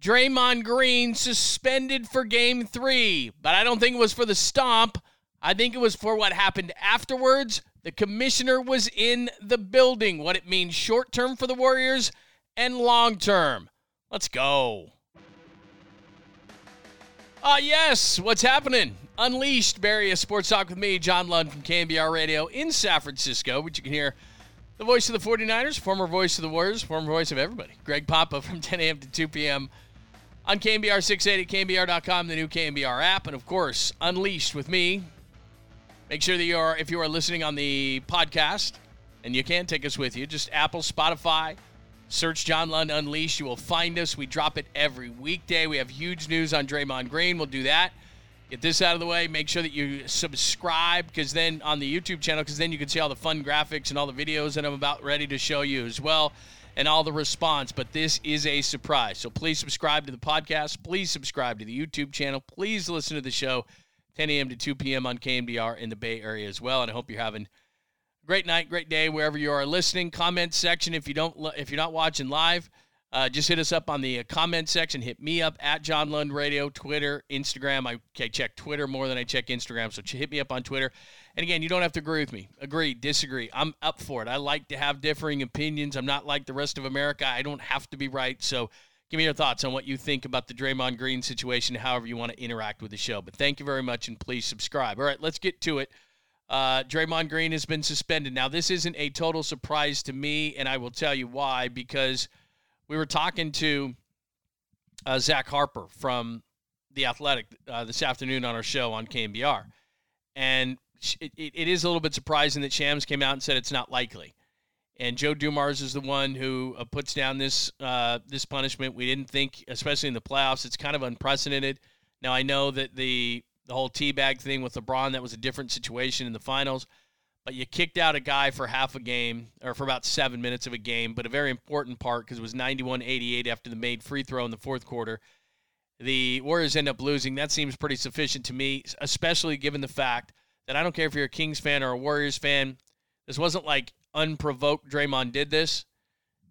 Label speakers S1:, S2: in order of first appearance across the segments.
S1: Draymond Green suspended for game three, but I don't think it was for the stomp. I think it was for what happened afterwards. The commissioner was in the building. What it means short term for the Warriors and long term. Let's go. Ah, uh, yes. What's happening? Unleashed Bay Area Sports Talk with me, John Lund from KNBR Radio in San Francisco, which you can hear the voice of the 49ers, former voice of the Warriors, former voice of everybody, Greg Papa from 10 a.m. to 2 p.m. on KNBR 680, KNBR.com, the new KNBR app, and of course, Unleashed with me. Make sure that you are, if you are listening on the podcast, and you can take us with you, just Apple, Spotify, search John Lund Unleashed. You will find us. We drop it every weekday. We have huge news on Draymond Green. We'll do that get this out of the way. Make sure that you subscribe because then on the YouTube channel, because then you can see all the fun graphics and all the videos that I'm about ready to show you as well and all the response. But this is a surprise. So please subscribe to the podcast. Please subscribe to the YouTube channel. Please listen to the show 10 a.m. to 2 p.m. on KNBR in the Bay Area as well. And I hope you're having a great night, great day wherever you are listening. Comment section if you don't if you're not watching live. Uh, just hit us up on the uh, comment section. Hit me up at John Lund Radio, Twitter, Instagram. I, I check Twitter more than I check Instagram, so hit me up on Twitter. And again, you don't have to agree with me. Agree, disagree. I'm up for it. I like to have differing opinions. I'm not like the rest of America. I don't have to be right. So give me your thoughts on what you think about the Draymond Green situation, however you want to interact with the show. But thank you very much, and please subscribe. All right, let's get to it. Uh, Draymond Green has been suspended. Now, this isn't a total surprise to me, and I will tell you why, because – we were talking to uh, Zach Harper from The Athletic uh, this afternoon on our show on KNBR. And it, it is a little bit surprising that Shams came out and said it's not likely. And Joe Dumars is the one who uh, puts down this uh, this punishment. We didn't think, especially in the playoffs, it's kind of unprecedented. Now I know that the the whole teabag thing with LeBron that was a different situation in the finals but you kicked out a guy for half a game or for about seven minutes of a game, but a very important part because it was 91 88 after the made free throw in the fourth quarter. The Warriors end up losing. That seems pretty sufficient to me, especially given the fact that I don't care if you're a Kings fan or a Warriors fan. This wasn't like unprovoked Draymond did this.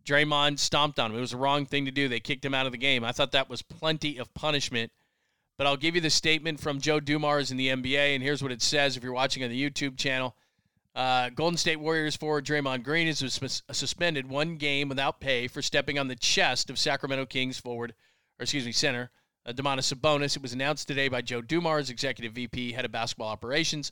S1: Draymond stomped on him. It was the wrong thing to do. They kicked him out of the game. I thought that was plenty of punishment. But I'll give you the statement from Joe Dumars in the NBA, and here's what it says if you're watching on the YouTube channel. Uh, Golden State Warriors forward Draymond Green is suspended one game without pay for stepping on the chest of Sacramento Kings forward, or excuse me, center uh, Domantas Sabonis. It was announced today by Joe Dumars, executive VP, head of basketball operations.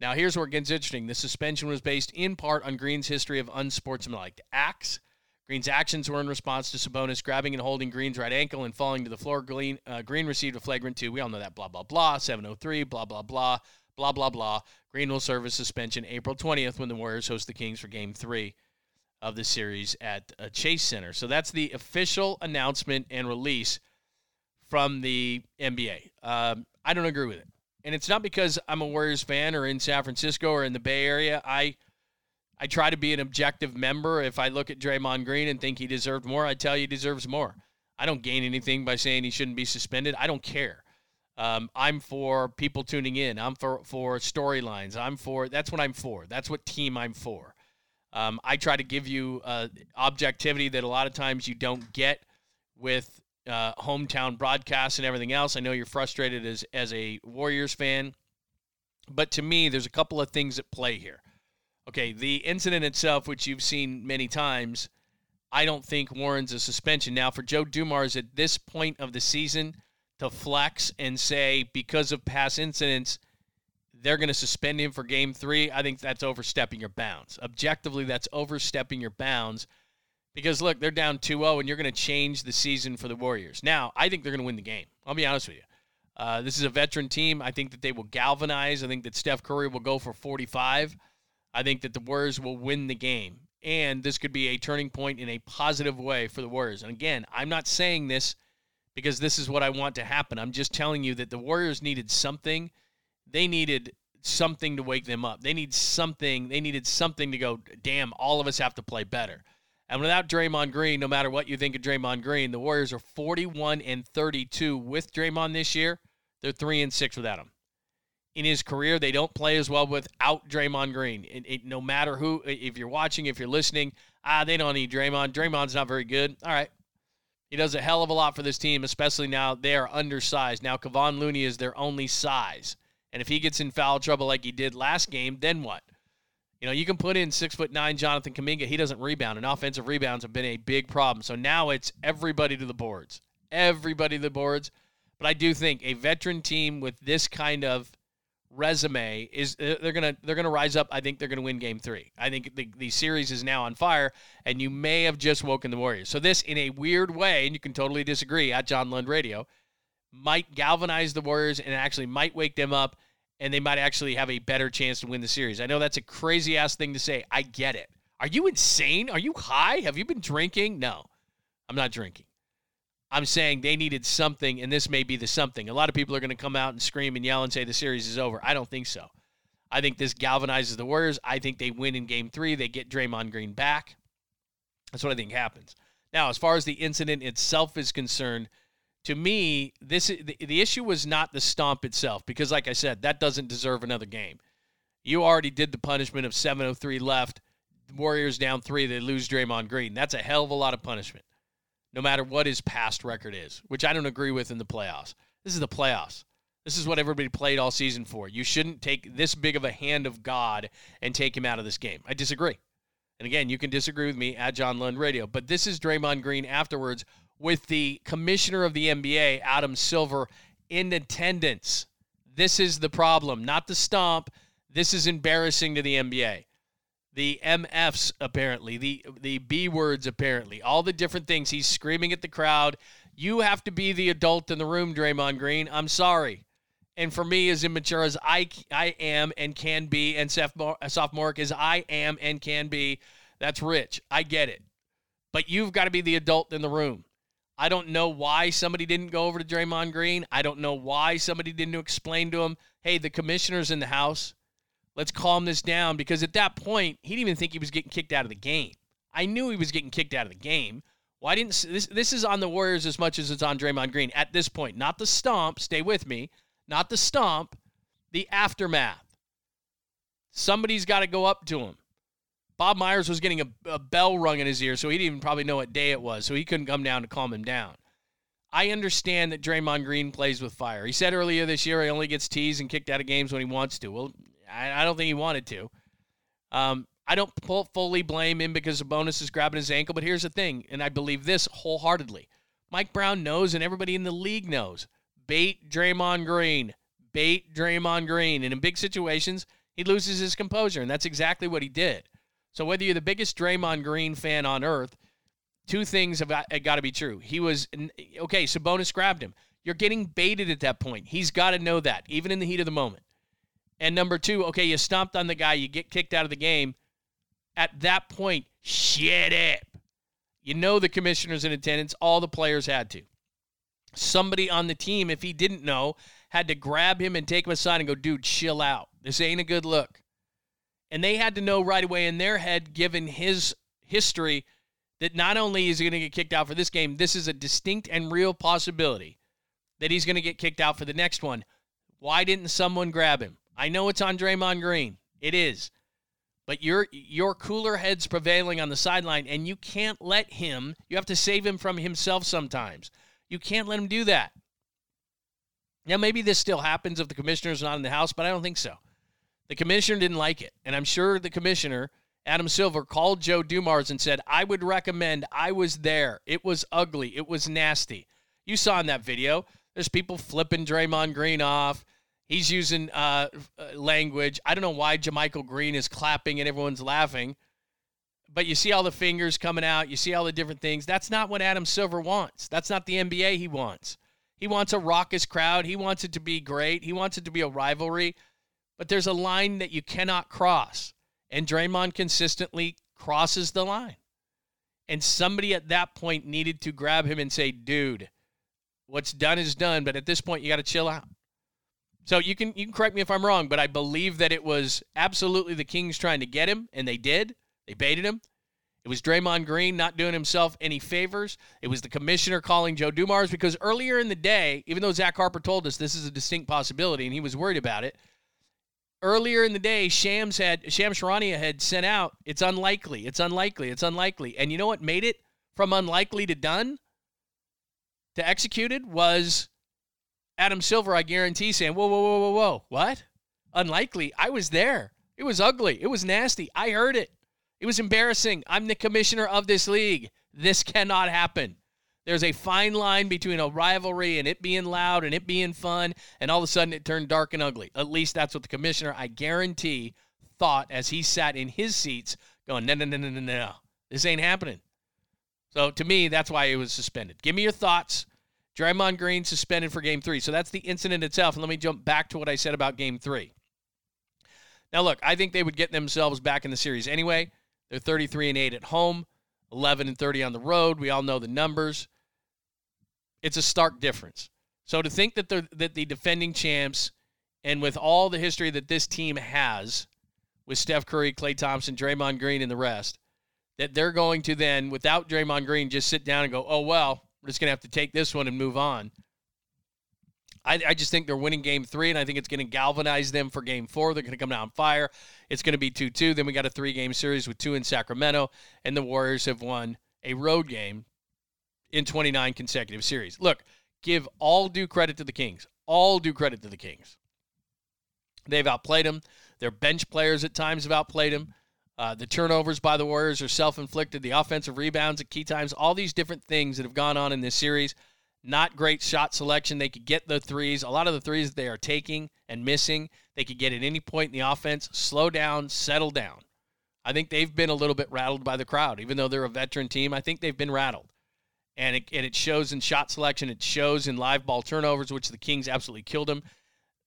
S1: Now, here's where it gets interesting. The suspension was based in part on Green's history of unsportsmanlike acts. Green's actions were in response to Sabonis grabbing and holding Green's right ankle and falling to the floor. Green, uh, Green received a flagrant two. We all know that. Blah blah blah. 703. Blah blah blah blah, blah, blah. Green will serve a suspension April 20th when the Warriors host the Kings for game three of the series at uh, Chase Center. So that's the official announcement and release from the NBA. Um, I don't agree with it. And it's not because I'm a Warriors fan or in San Francisco or in the Bay Area. I I try to be an objective member. If I look at Draymond Green and think he deserved more, I tell you he deserves more. I don't gain anything by saying he shouldn't be suspended. I don't care. Um, I'm for people tuning in. I'm for for storylines. I'm for that's what I'm for. That's what team I'm for. Um, I try to give you uh, objectivity that a lot of times you don't get with uh, hometown broadcasts and everything else. I know you're frustrated as as a Warriors fan, but to me, there's a couple of things at play here. Okay, the incident itself, which you've seen many times, I don't think warrants a suspension. Now, for Joe Dumars at this point of the season to flex and say because of past incidents they're going to suspend him for game three, I think that's overstepping your bounds. Objectively, that's overstepping your bounds because, look, they're down 2 0 and you're going to change the season for the Warriors. Now, I think they're going to win the game. I'll be honest with you. Uh, this is a veteran team. I think that they will galvanize. I think that Steph Curry will go for 45. I think that the Warriors will win the game. And this could be a turning point in a positive way for the Warriors. And again, I'm not saying this because this is what I want to happen. I'm just telling you that the Warriors needed something. They needed something to wake them up. They need something. They needed something to go, damn, all of us have to play better. And without Draymond Green, no matter what you think of Draymond Green, the Warriors are 41 and 32 with Draymond this year. They're 3 and 6 without him. In his career, they don't play as well without Draymond Green. It, it, no matter who, if you're watching, if you're listening, ah, they don't need Draymond. Draymond's not very good. All right, He does a hell of a lot for this team, especially now they are undersized. Now Kevon Looney is their only size. And if he gets in foul trouble like he did last game, then what? You know, you can put in six foot nine Jonathan Kuminga. He doesn't rebound, and offensive rebounds have been a big problem. So now it's everybody to the boards, everybody to the boards. But I do think a veteran team with this kind of resume is uh, they're gonna they're gonna rise up. I think they're gonna win Game Three. I think the, the series is now on fire, and you may have just woken the Warriors. So this, in a weird way, and you can totally disagree at John Lund Radio, might galvanize the Warriors and actually might wake them up and they might actually have a better chance to win the series. I know that's a crazy ass thing to say. I get it. Are you insane? Are you high? Have you been drinking? No, I'm not drinking. I'm saying they needed something, and this may be the something. A lot of people are going to come out and scream and yell and say the series is over. I don't think so. I think this galvanizes the Warriors. I think they win in game three. They get Draymond Green back. That's what I think happens. Now, as far as the incident itself is concerned, to me, this the, the issue was not the stomp itself because, like I said, that doesn't deserve another game. You already did the punishment of 7:03 left. Warriors down three. They lose Draymond Green. That's a hell of a lot of punishment, no matter what his past record is, which I don't agree with in the playoffs. This is the playoffs. This is what everybody played all season for. You shouldn't take this big of a hand of God and take him out of this game. I disagree. And again, you can disagree with me at John Lund Radio, but this is Draymond Green afterwards with the commissioner of the NBA, Adam Silver, in attendance. This is the problem, not the stomp. This is embarrassing to the NBA. The MFs apparently, the the B words apparently, all the different things. He's screaming at the crowd. You have to be the adult in the room, Draymond Green. I'm sorry. And for me, as immature as I, I am and can be, and uh, sophomore as I am and can be, that's rich. I get it. But you've got to be the adult in the room. I don't know why somebody didn't go over to Draymond Green. I don't know why somebody didn't explain to him, hey, the commissioner's in the house. Let's calm this down. Because at that point, he didn't even think he was getting kicked out of the game. I knew he was getting kicked out of the game. Why didn't this? This is on the Warriors as much as it's on Draymond Green at this point. Not the stomp. Stay with me. Not the stomp. The aftermath. Somebody's got to go up to him. Bob Myers was getting a, a bell rung in his ear, so he didn't even probably know what day it was, so he couldn't come down to calm him down. I understand that Draymond Green plays with fire. He said earlier this year he only gets teased and kicked out of games when he wants to. Well, I, I don't think he wanted to. Um, I don't fully blame him because Sabonis is grabbing his ankle, but here's the thing, and I believe this wholeheartedly. Mike Brown knows, and everybody in the league knows. Bait Draymond Green. Bait Draymond Green. And in big situations, he loses his composure, and that's exactly what he did. So whether you're the biggest Draymond Green fan on earth, two things have got, got to be true. He was okay. Sabonis grabbed him. You're getting baited at that point. He's got to know that, even in the heat of the moment. And number two, okay, you stomped on the guy, you get kicked out of the game. At that point, shit up. You know the commissioner's in attendance. All the players had to. Somebody on the team, if he didn't know, had to grab him and take him aside and go, dude, chill out. This ain't a good look. And they had to know right away in their head, given his history, that not only is he going to get kicked out for this game, this is a distinct and real possibility that he's going to get kicked out for the next one. Why didn't someone grab him? I know it's on Draymond Green. It is. But your your cooler heads prevailing on the sideline, and you can't let him, you have to save him from himself sometimes. You can't let him do that. Now, maybe this still happens if the commissioner's not in the house, but I don't think so. The commissioner didn't like it. And I'm sure the commissioner, Adam Silver, called Joe Dumars and said, I would recommend, I was there. It was ugly. It was nasty. You saw in that video, there's people flipping Draymond Green off. He's using uh, uh language. I don't know why JaMychal Green is clapping and everyone's laughing. But you see all the fingers coming out. You see all the different things. That's not what Adam Silver wants. That's not the NBA he wants. He wants a raucous crowd. He wants it to be great. He wants it to be a rivalry. But there's a line that you cannot cross. And Draymond consistently crosses the line. And somebody at that point needed to grab him and say, dude, what's done is done. But at this point, you got to chill out. So you can you can correct me if I'm wrong, but I believe that it was absolutely the Kings trying to get him, and they did. They baited him. It was Draymond Green not doing himself any favors. It was the commissioner calling Joe Dumars because earlier in the day, even though Zach Harper told us this is a distinct possibility and he was worried about it, earlier in the day, Shams had Shams Charania had sent out. It's unlikely. It's unlikely. It's unlikely. And you know what made it from unlikely to done? to executed was Adam Silver, I guarantee, saying, Whoa, whoa, whoa, whoa, whoa. What? Unlikely. I was there. It was ugly. It was nasty. I heard it. It was embarrassing. I'm the commissioner of this league. This cannot happen. There's a fine line between a rivalry and it being loud and it being fun, and all of a sudden it turned dark and ugly. At least that's what the commissioner, I guarantee, thought as he sat in his seats going, no, no, no, no, no, no. This ain't happening. So to me, that's why it was suspended. Give me your thoughts. Draymond Green suspended for game three. So that's the incident itself. And let me jump back to what I said about game three. Now, look, I think they would get themselves back in the series anyway. They're 33 and 8 at home, 11 and 30 on the road. We all know the numbers. It's a stark difference. So to think that that the defending champs and with all the history that this team has with Steph Curry, Klay Thompson, Draymond Green, and the rest, that they're going to then, without Draymond Green, just sit down and go, oh, well, we're just going to have to take this one and move on. I, I just think they're winning game three, and I think it's going to galvanize them for game four. They're going to come down fire. It's going to be 2 2. Then we got a three game series with two in Sacramento, and the Warriors have won a road game in 29 consecutive series. Look, give all due credit to the Kings. All due credit to the Kings. They've outplayed them. Their bench players at times have outplayed them. Uh, the turnovers by the Warriors are self inflicted. The offensive rebounds at key times, all these different things that have gone on in this series. Not great shot selection. They could get the threes. A lot of the threes that they are taking and missing, they could get at any point in the offense. Slow down, settle down. I think they've been a little bit rattled by the crowd. Even though they're a veteran team, I think they've been rattled and it, and it shows in shot selection. It shows in live ball turnovers, which the Kings absolutely killed them.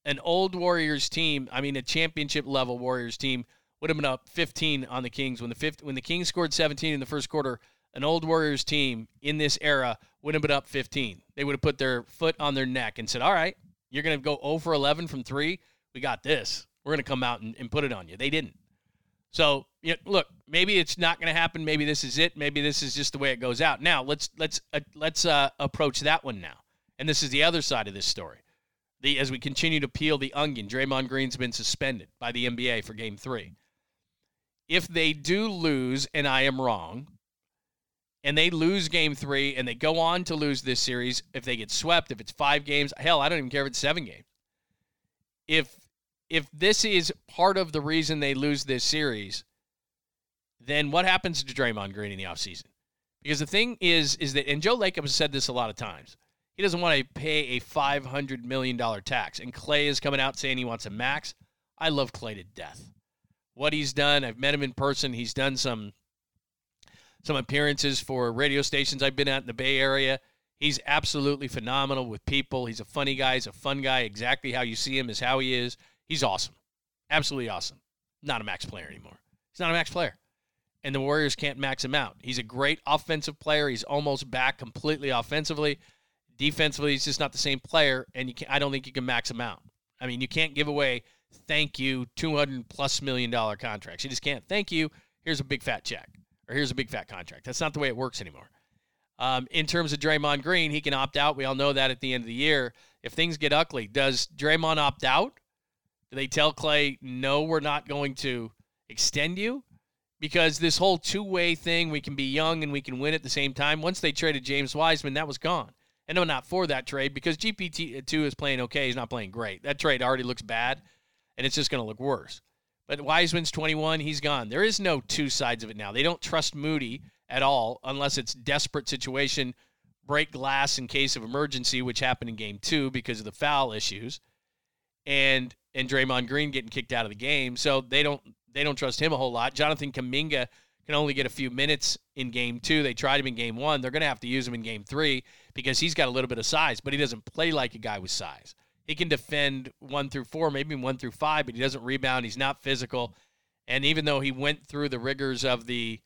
S1: An old Warriors team, I mean, a championship level Warriors team would have been up 15 on the Kings when the fifth, when the Kings scored 17 in the first quarter. An old Warriors team in this era would have been up 15. They would have put their foot on their neck and said, "All right, you're going to go 0 for 11 from three. We got this. We're going to come out and, and put it on you." They didn't. So, you know, look, maybe it's not going to happen. Maybe this is it. Maybe this is just the way it goes out. Now, let's let's uh, let's uh, approach that one now. And this is the other side of this story. The as we continue to peel the onion, Draymond Green's been suspended by the NBA for Game Three. If they do lose, and I am wrong, and they lose Game Three, and they go on to lose this series, if they get swept, if it's five games, hell, I don't even care if it's seven games. If if this is part of the reason they lose this series, then what happens to Draymond Green in the offseason? Because the thing is, is that, and Joe Lacob has said this a lot of times, he doesn't want to pay a $500 million tax. And Klay is coming out saying he wants a max. I love Clay to death. What he's done, I've met him in person. He's done some some appearances for radio stations I've been at in the Bay Area. He's absolutely phenomenal with people. He's a funny guy. He's a fun guy. Exactly how you see him is how he is. He's awesome. Absolutely awesome. Not a max player anymore. He's not a max player. And the Warriors can't max him out. He's a great offensive player. He's almost back completely offensively. Defensively, he's just not the same player, and you can I don't think you can max him out. I mean, you can't give away thank you 200 plus million dollar contracts. You just can't. Thank you. Here's a big fat check, or here's a big fat contract. That's not the way it works anymore. Um, in terms of Draymond Green, he can opt out. We all know that at the end of the year. If things get ugly, does Draymond opt out? Do they tell Klay, no, we're not going to extend you? Because this whole two way thing, we can be young and we can win at the same time. Once they traded James Wiseman, that was gone. And I'm not for that trade because GP2 is playing okay. He's not playing great. That trade already looks bad, and it's just going to look worse. But Wiseman's 21. He's gone. There is no two sides of it now. They don't trust Moody at all unless it's desperate situation, break glass in case of emergency, which happened in game two because of the foul issues. And and Draymond Green getting kicked out of the game. So they don't they don't trust him a whole lot. Jonathan Kuminga can only get a few minutes in game two. They tried him in game one. They're going to have to use him in game three because he's got a little bit of size, but he doesn't play like a guy with size. He can defend one through four, maybe one through five, but he doesn't rebound. He's not physical. And even though he went through the rigors of the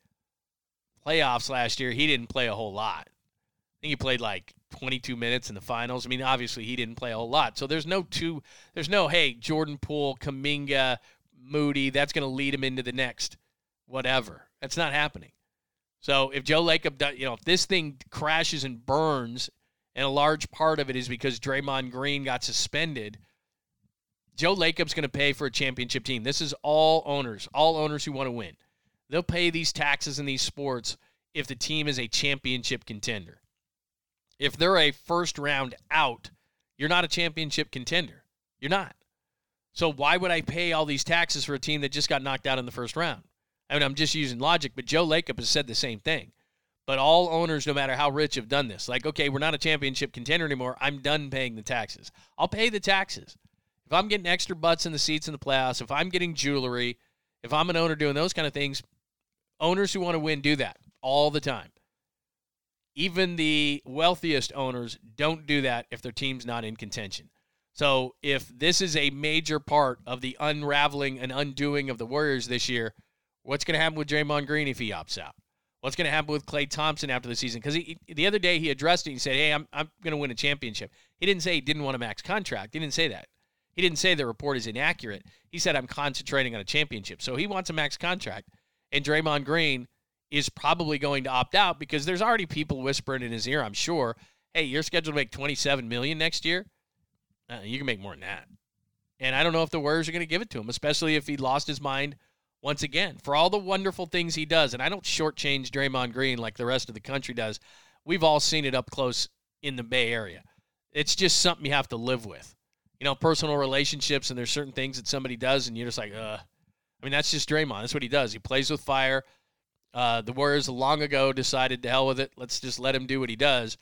S1: playoffs last year, he didn't play a whole lot. I think he played like 22 minutes in the finals. I mean, obviously he didn't play a whole lot. So there's no two, there's no, hey, Jordan Poole, Kuminga, Moody, that's going to lead him into the next whatever. That's not happening. So if Joe Lacob, you know, if this thing crashes and burns, and a large part of it is because Draymond Green got suspended, Joe Lacob's going to pay for a championship team. This is all owners, all owners who want to win. They'll pay these taxes in these sports if the team is a championship contender. If they're a first round out, you're not a championship contender. You're not. So why would I pay all these taxes for a team that just got knocked out in the first round? I mean, I'm just using logic, but Joe Lacob has said the same thing. But all owners, no matter how rich, have done this. Like, okay, we're not a championship contender anymore. I'm done paying the taxes. I'll pay the taxes. If I'm getting extra butts in the seats in the playoffs, if I'm getting jewelry, if I'm an owner doing those kind of things, owners who want to win do that all the time. Even the wealthiest owners don't do that if their team's not in contention. So if this is a major part of the unraveling and undoing of the Warriors this year, what's going to happen with Draymond Green if he opts out? What's going to happen with Klay Thompson after the season? Because the other day he addressed it. He said, "Hey, I'm I'm going to win a championship." He didn't say he didn't want a max contract. He didn't say that. He didn't say the report is inaccurate. He said I'm concentrating on a championship. So he wants a max contract, and Draymond Green is probably going to opt out because there's already people whispering in his ear. I'm sure. Hey, you're scheduled to make 27 million next year. Uh, you can make more than that. And I don't know if the Warriors are going to give it to him, especially if he lost his mind once again, for all the wonderful things he does, and I don't shortchange Draymond Green like the rest of the country does. We've all seen it up close in the Bay Area. It's just something you have to live with. You know, personal relationships, and there's certain things that somebody does, and you're just like, uh. I mean, that's just Draymond. That's what he does. He plays with fire. Uh, the Warriors long ago decided to hell with it. Let's just let him do what he does.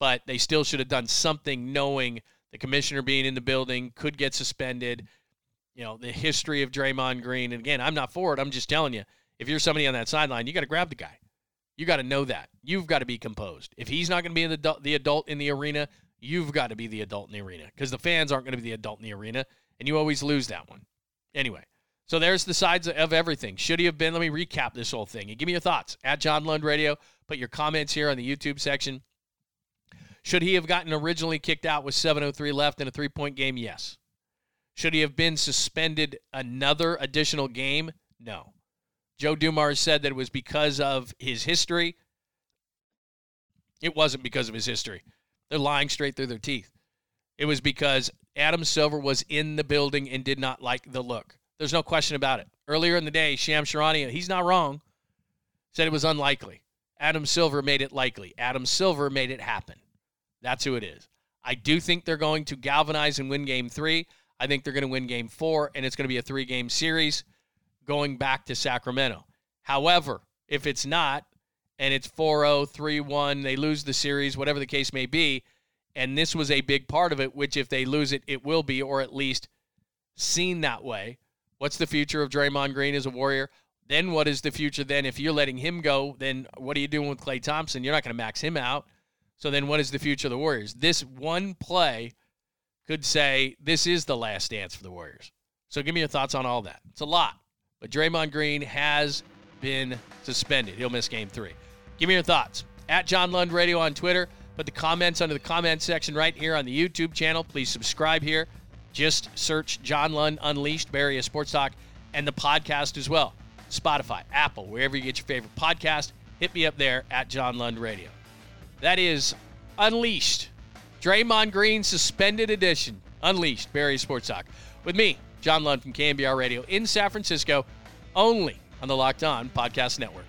S1: But they still should have done something knowing the commissioner being in the building could get suspended you know, the history of Draymond Green. And again, I'm not for it. I'm just telling you, if you're somebody on that sideline, you got to grab the guy. You got to know that. You've got to be composed. If he's not going to be the adult, the adult in the arena, you've got to be the adult in the arena because the fans aren't going to be the adult in the arena, and you always lose that one. Anyway, so there's the sides of everything. Should he have been? Let me recap this whole thing and give me your thoughts at John Lund Radio. Put your comments here on the YouTube section. Should he have gotten originally kicked out with 7:03 left in a three-point game? Yes. Should he have been suspended another additional game? No. Joe Dumars said that it was because of his history. It wasn't because of his history. They're lying straight through their teeth. It was because Adam Silver was in the building and did not like the look. There's no question about it. Earlier in the day, Sham Charania, he's not wrong, said it was unlikely. Adam Silver made it likely. Adam Silver made it happen. That's who it is. I do think they're going to galvanize and win game three. I think they're going to win game four, and it's going to be a three game series going back to Sacramento. However, if it's not, and it's 4 0, 3 1, they lose the series, whatever the case may be, and this was a big part of it, which if they lose it, it will be, or at least seen that way. What's the future of Draymond Green as a Warrior? Then what is the future then? If you're letting him go, then what are you doing with Klay Thompson? You're not going to max him out. So then what is the future of the Warriors? This one play could say this is the last dance for the Warriors. So give me your thoughts on all that. It's a lot. But Draymond Green has been suspended. He'll miss game three. Give me your thoughts. At John Lund Radio on Twitter. Put the comments under the comment section right here on the YouTube channel. Please subscribe here. Just search John Lund Unleashed, Area Sports Talk, and the podcast as well. Spotify, Apple, wherever you get your favorite podcast. Hit me up there at John Lund Radio. That is Unleashed Draymond Green suspended edition. Unleashed, Bay Area Sports Talk. With me, John Lund from KNBR Radio in San Francisco, only on the Locked On Podcast Network.